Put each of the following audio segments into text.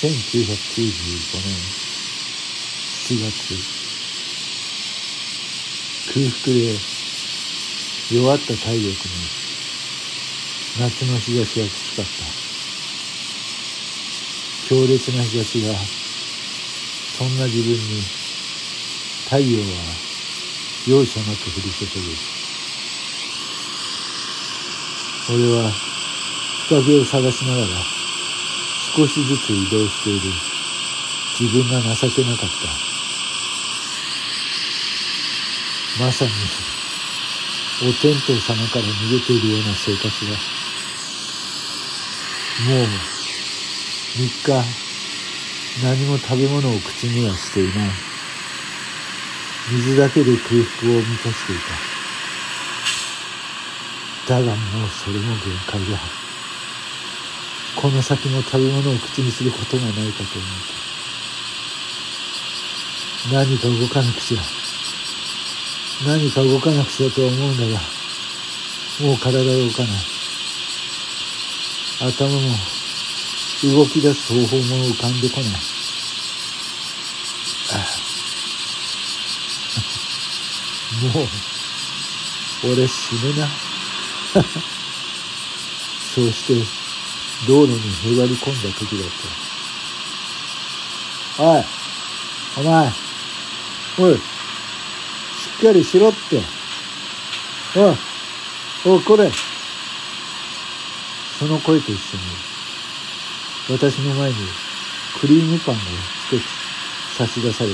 1995年7月空腹で弱った体力に夏の日差しはきつかった。強烈な日差しがそんな自分に太陽は容赦なく降り注ぐ。俺は日陰を探しながら少しずつ移動している。自分が情けなかった。まさにお天道様から逃げているような生活だもう3日何も食べ物を口にはしていない。水だけで空腹を満たしていた。だがもうそれも限界だ。この先も食べ物を口にすることがないかと思った何か動かなくちゃ。何か動かなくちゃとは思うんだがもう体が動かない。頭も動き出す方法も浮かんでこない。もう俺死ぬな。そうして道路にへばり込んだ時だった。おいお前おいしっかりしろって。おいおいこれその声と一緒に私の前にクリームパンが一つ差し出され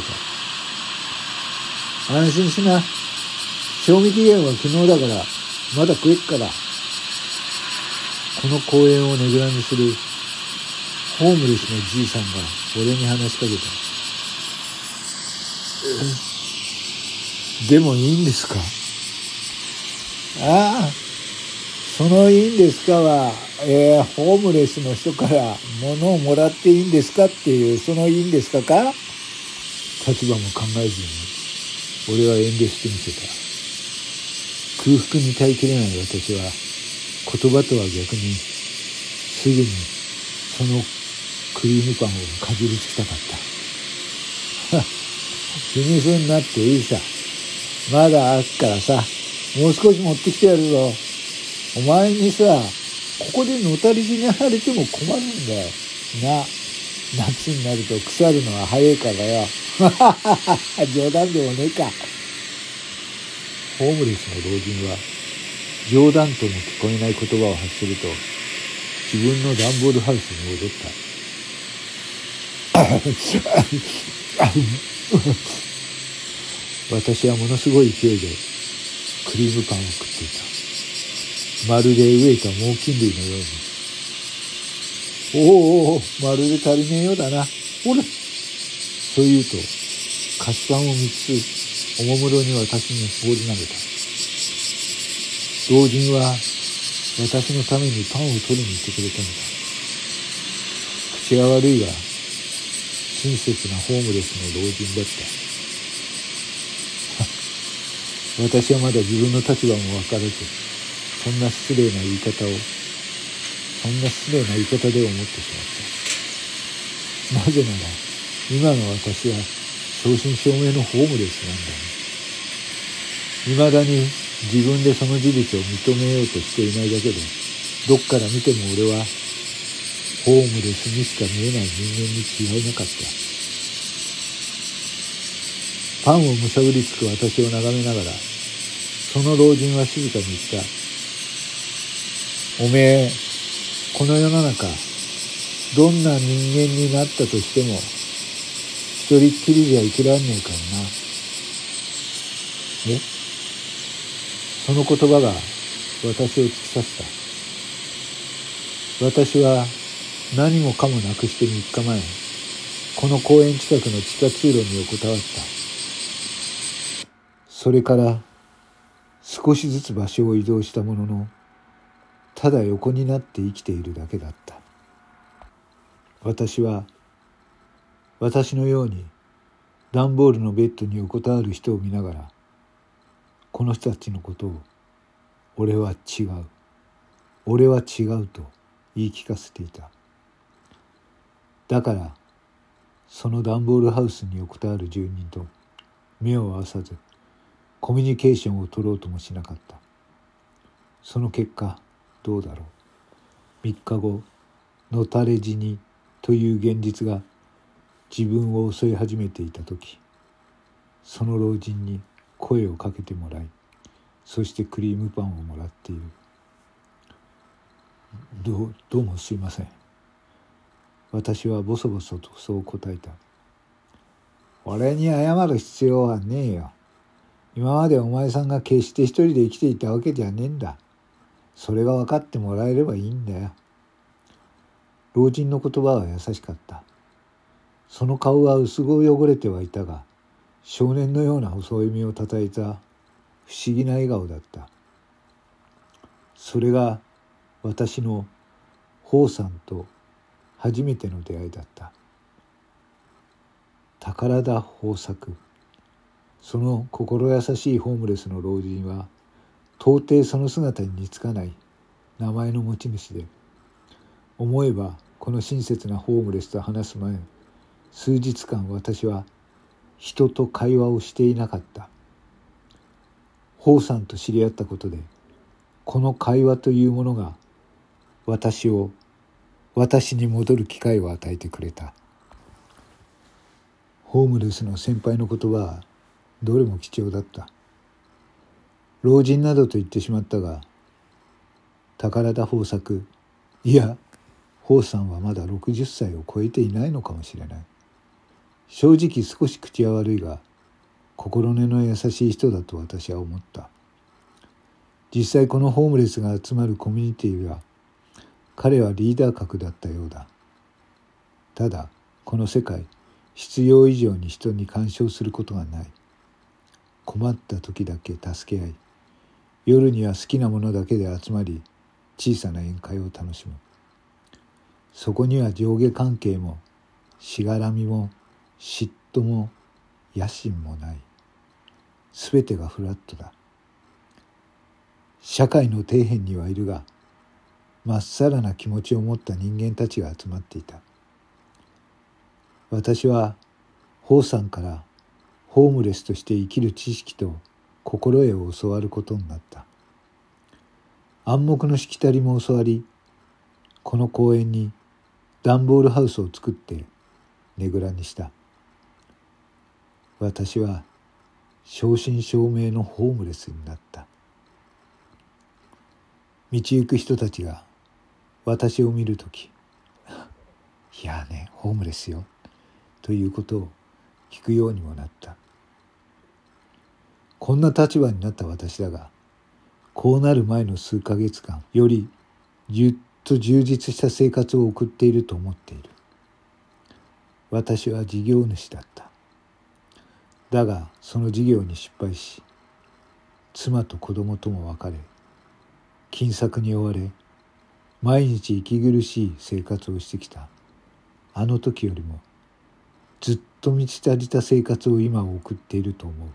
た。安心しな。賞味期限は昨日だから、まだ食えっから。この公園をねぐらにするホームレスのじいさんが俺に話しかけた。でもいいんですか？ああ、そのいいんですかは、えー、ホームレスの人から物をもらっていいんですかっていう、そのいいんですかか？立場も考えずに、俺は遠慮してみせた。空腹に耐えきれない私は、言葉とは逆にすぐにそのクリームパンをかじりつきたかった。気にすんなっていいさ。まだあっからさもう少し持ってきてやるぞ。お前にさここでのたり死にされても困るんだよ。な夏になると腐るのは早いからよ。冗談でもねえか。ホームレスの老人は冗談とも聞こえない言葉を発すると自分の段ボールハウスに戻った。私はものすごい勢いでクリームパンを食っていた。まるで飢えた猛禽類のように。おおまるで足りねえようだな。ほれそう言うと菓子パンを3つおもむろに私に放り投げた。老人は私のためにパンを取りに行ってくれたのだ。口が悪いが、親切なホームレスの老人だった。私はまだ自分の立場も分からず、そんな失礼な言い方を、そんな失礼な言い方で思ってしまった。なぜなら、今の私は正真正銘のホームレスなんだ。未だに自分でその事実を認めようとしていないだけで、どっから見ても俺は、ホームレスにしか見えない人間に違いなかった。パンをむしゃぶりつく私を眺めながら、その老人は静かに言った。おめえ、この世の中、どんな人間になったとしても、一人っきりじゃ生きらんねえからな。え？その言葉が私を突き刺した。私は何もかもなくして3日前、この公園近くの地下通路に横たわった。それから少しずつ場所を移動したものの、ただ横になって生きているだけだった。私は私のように段ボールのベッドに横たわる人を見ながらこの人たちのことを俺は違う。俺は違うと言い聞かせていた。だからその段ボールハウスに横たわる住人と目を合わさずコミュニケーションを取ろうともしなかった。その結果どうだろう。3日後のたれ死にという現実が自分を襲い始めていた時その老人に声をかけてもらいそしてクリームパンをもらっている。どうどうもすいません。私はボソボソとそう答えた。俺に謝る必要はねえよ。今までお前さんが決して一人で生きていたわけじゃねえんだ。それが分かってもらえればいいんだよ。老人の言葉は優しかった。その顔は薄く汚れてはいたが少年のような細い身をたたいた不思議な笑顔だった。それが私の宝さんと初めての出会いだった。宝田豊作。その心優しいホームレスの老人は到底その姿に似つかない。名前の持ち主で。思えばこの親切なホームレスと話す前数日間私は人と会話をしていなかった。宝さんと知り合ったことでこの会話というものが私を私に戻る機会を与えてくれた。ホームレスの先輩の言葉はどれも貴重だった。老人などと言ってしまったが宝田豊作いや宝さんはまだ60歳を超えていないのかもしれない。正直少し口は悪いが心根の優しい人だと私は思った。実際このホームレスが集まるコミュニティは彼はリーダー格だったようだ。ただこの世界必要以上に人に干渉することがない。困った時だけ助け合い夜には好きなものだけで集まり小さな宴会を楽しむ。そこには上下関係もしがらみも嫉妬も野心もない。全てがフラットだ。社会の底辺にはいるがまっさらな気持ちを持った人間たちが集まっていた。私は宝さんからホームレスとして生きる知識と心得を教わることになった。暗黙のしきたりも教わりこの公園に段ボールハウスを作ってねぐらにした。私は正真正銘のホームレスになった。道行く人たちが私を見る時「いやねホームレスよ」ということを聞くようにもなった。こんな立場になった私だがこうなる前の数ヶ月間よりぎゅっと充実した生活を送っていると思っている。私は事業主だった。だがその事業に失敗し妻と子供とも別れ金策に追われ毎日息苦しい生活をしてきた。あの時よりもずっと満ち足りた生活を今送っていると思う。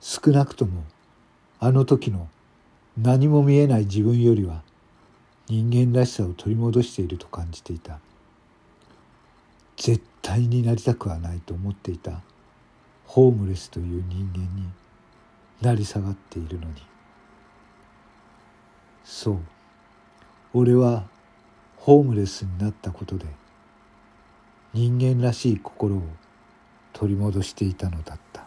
少なくともあの時の何も見えない自分よりは人間らしさを取り戻していると感じていた。絶対になりたくはないと思っていた。ホームレスという人間になり下がっているのに。そう。俺はホームレスになったことで人間らしい心を取り戻していたのだった。